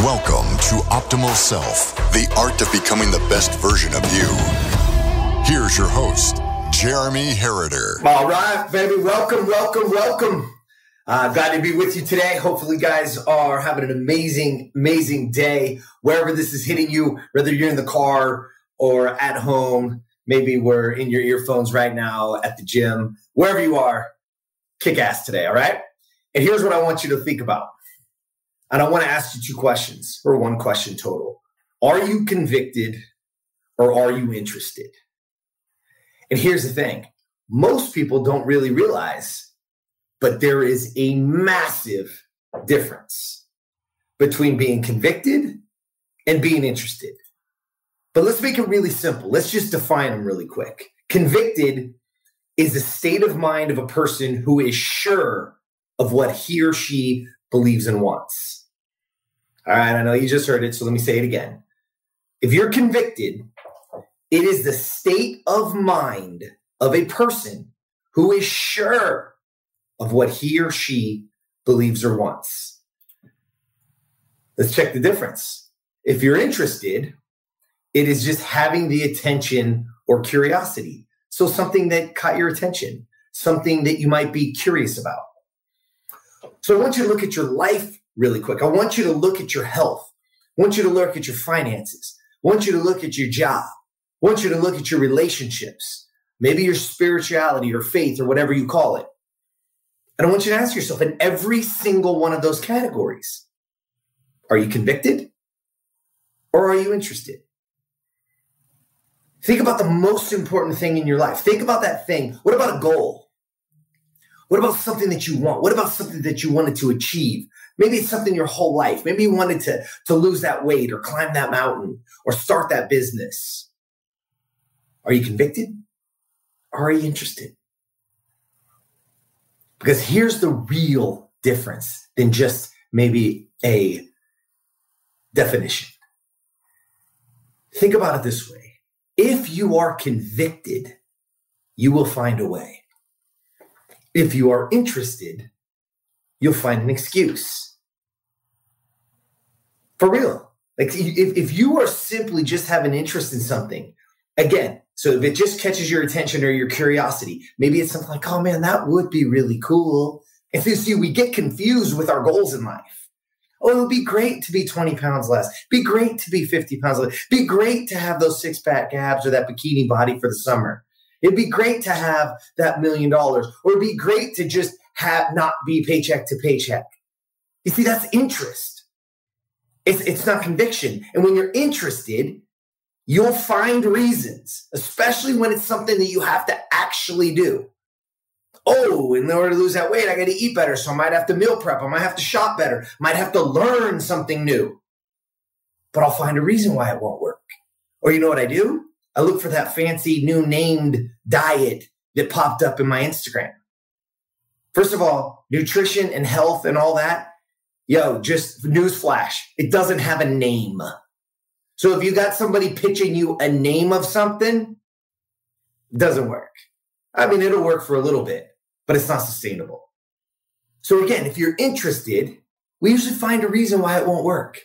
Welcome to Optimal Self, the art of becoming the best version of you. Here's your host, Jeremy Herriter. All right, baby. Welcome, welcome, welcome. Uh, glad to be with you today. Hopefully, guys are having an amazing, amazing day wherever this is hitting you, whether you're in the car or at home. Maybe we're in your earphones right now at the gym, wherever you are. Kick ass today, all right? And here's what I want you to think about. And I want to ask you two questions, or one question total. Are you convicted or are you interested? And here's the thing most people don't really realize, but there is a massive difference between being convicted and being interested. But let's make it really simple. Let's just define them really quick. Convicted is the state of mind of a person who is sure of what he or she believes and wants. All right, I know you just heard it, so let me say it again. If you're convicted, it is the state of mind of a person who is sure of what he or she believes or wants. Let's check the difference. If you're interested, it is just having the attention or curiosity. So something that caught your attention, something that you might be curious about. So I want you to look at your life really quick. I want you to look at your health. I want you to look at your finances. I want you to look at your job. I want you to look at your relationships, maybe your spirituality or faith or whatever you call it. And I want you to ask yourself in every single one of those categories are you convicted or are you interested? Think about the most important thing in your life. Think about that thing. What about a goal? What about something that you want? What about something that you wanted to achieve? Maybe it's something your whole life. Maybe you wanted to, to lose that weight or climb that mountain or start that business. Are you convicted? Are you interested? Because here's the real difference than just maybe a definition. Think about it this way if you are convicted, you will find a way. If you are interested, you'll find an excuse. For real. Like if, if you are simply just have an interest in something, again, so if it just catches your attention or your curiosity, maybe it's something like, oh man, that would be really cool. And you see, we get confused with our goals in life. Oh, it would be great to be 20 pounds less. Be great to be 50 pounds less. Be great to have those six pack abs or that bikini body for the summer. It'd be great to have that million dollars, or it'd be great to just have not be paycheck to paycheck. You see, that's interest. It's, it's not conviction. And when you're interested, you'll find reasons, especially when it's something that you have to actually do. Oh, in order to lose that weight, I got to eat better. So I might have to meal prep. I might have to shop better. I Might have to learn something new. But I'll find a reason why it won't work. Or you know what I do? I look for that fancy new named diet that popped up in my Instagram. First of all, nutrition and health and all that, yo, just newsflash, it doesn't have a name. So if you got somebody pitching you a name of something, it doesn't work. I mean, it'll work for a little bit, but it's not sustainable. So again, if you're interested, we usually find a reason why it won't work.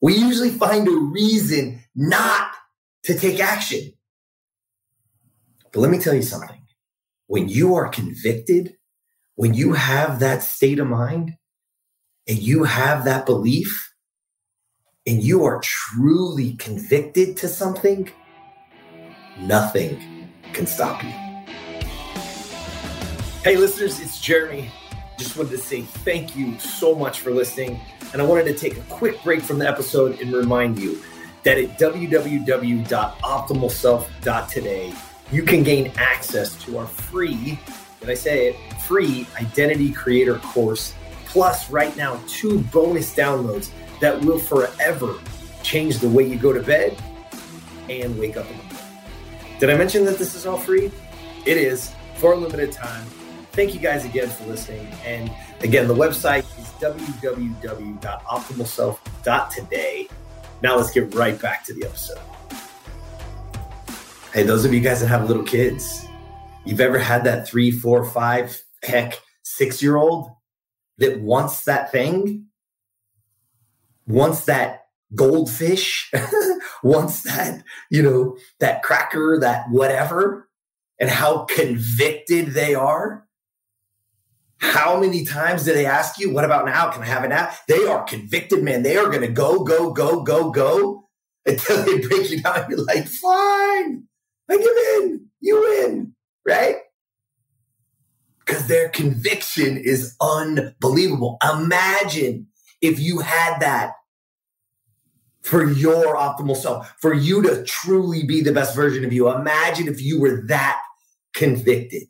We usually find a reason not to take action. But let me tell you something. When you are convicted, when you have that state of mind and you have that belief and you are truly convicted to something, nothing can stop you. Hey, listeners, it's Jeremy. Just wanted to say thank you so much for listening. And I wanted to take a quick break from the episode and remind you that at www.optimalself.today, you can gain access to our free, did I say it, free identity creator course, plus right now two bonus downloads that will forever change the way you go to bed and wake up in the morning. Did I mention that this is all free? It is for a limited time. Thank you guys again for listening. And again, the website is www.optimalself.today. Now let's get right back to the episode. Hey, those of you guys that have little kids, you've ever had that three, four, five, heck, six year old that wants that thing? wants that goldfish, wants that, you know, that cracker, that whatever, and how convicted they are. How many times do they ask you, what about now? Can I have it now? They are convicted, man. They are going to go, go, go, go, go until they break you down. You're like, fine, I give in, you win, right? Because their conviction is unbelievable. Imagine if you had that for your optimal self, for you to truly be the best version of you. Imagine if you were that convicted.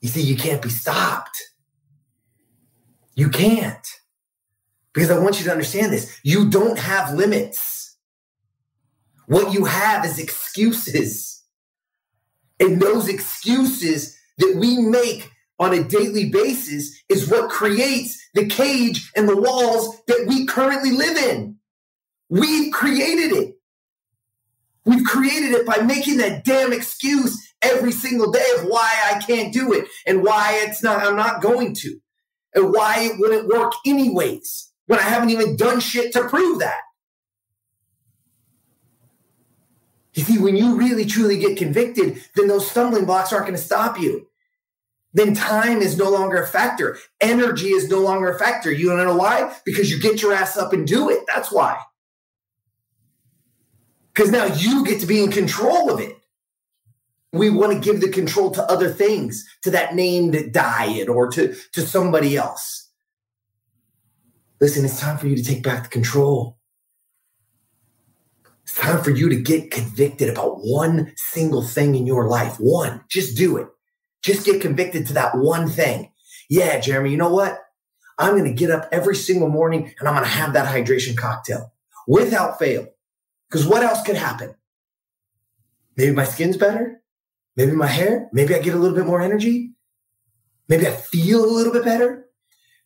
You see, you can't be stopped. You can't. Because I want you to understand this. You don't have limits. What you have is excuses. And those excuses that we make on a daily basis is what creates the cage and the walls that we currently live in. We've created it. We've created it by making that damn excuse every single day of why I can't do it and why it's not, I'm not going to, and why it wouldn't work anyways when I haven't even done shit to prove that. You see, when you really truly get convicted, then those stumbling blocks aren't going to stop you. Then time is no longer a factor. Energy is no longer a factor. You don't know why? Because you get your ass up and do it. That's why. Because now you get to be in control of it we want to give the control to other things, to that named diet or to, to somebody else. Listen, it's time for you to take back the control. It's time for you to get convicted about one single thing in your life. One, just do it. Just get convicted to that one thing. Yeah, Jeremy, you know what? I'm going to get up every single morning and I'm going to have that hydration cocktail without fail. Because what else could happen? Maybe my skin's better. Maybe my hair, maybe I get a little bit more energy. Maybe I feel a little bit better.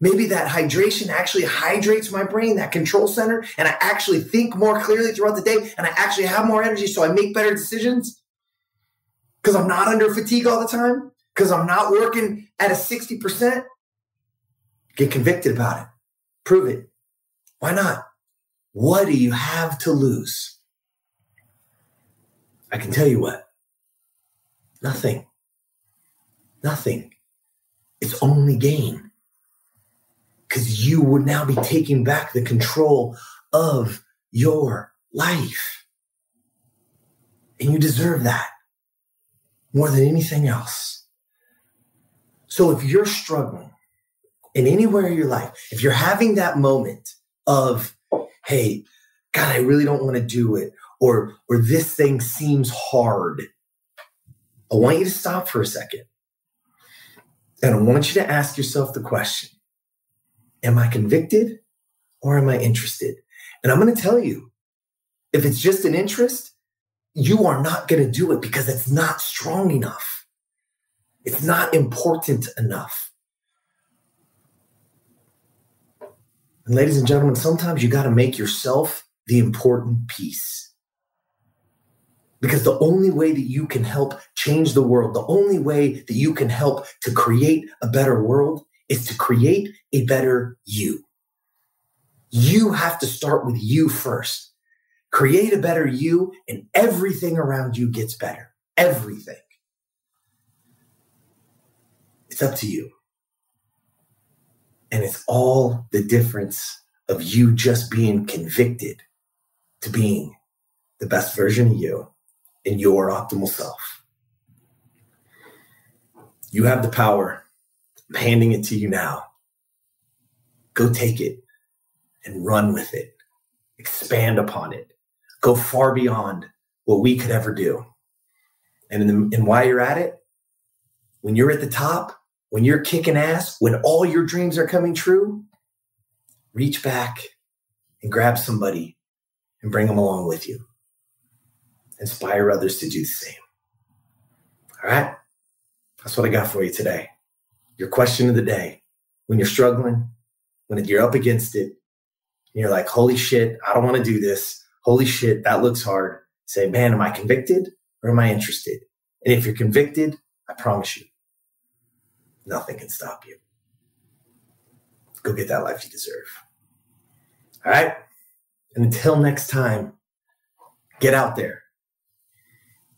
Maybe that hydration actually hydrates my brain, that control center, and I actually think more clearly throughout the day and I actually have more energy so I make better decisions because I'm not under fatigue all the time, because I'm not working at a 60%. Get convicted about it. Prove it. Why not? What do you have to lose? I can tell you what. Nothing. Nothing. It's only gain. Because you would now be taking back the control of your life. And you deserve that more than anything else. So if you're struggling in anywhere in your life, if you're having that moment of, hey, God, I really don't want to do it, or or this thing seems hard, I want you to stop for a second. And I want you to ask yourself the question Am I convicted or am I interested? And I'm going to tell you if it's just an interest, you are not going to do it because it's not strong enough. It's not important enough. And ladies and gentlemen, sometimes you got to make yourself the important piece. Because the only way that you can help change the world, the only way that you can help to create a better world is to create a better you. You have to start with you first. Create a better you, and everything around you gets better. Everything. It's up to you. And it's all the difference of you just being convicted to being the best version of you in your optimal self. You have the power. I'm handing it to you now. Go take it and run with it. Expand upon it. Go far beyond what we could ever do. And, the, and while you're at it, when you're at the top, when you're kicking ass, when all your dreams are coming true, reach back and grab somebody and bring them along with you inspire others to do the same. All right? That's what I got for you today. Your question of the day. When you're struggling, when you're up against it, and you're like, holy shit, I don't want to do this. Holy shit, that looks hard. Say, man, am I convicted or am I interested? And if you're convicted, I promise you, nothing can stop you. Go get that life you deserve. All right. And until next time, get out there